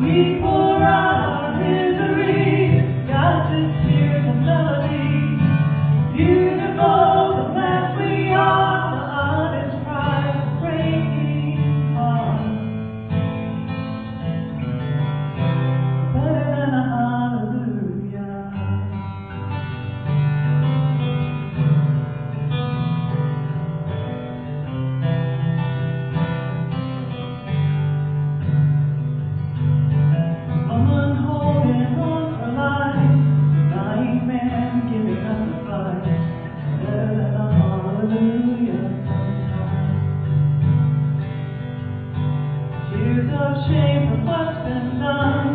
We pour out. of shame for what's been done.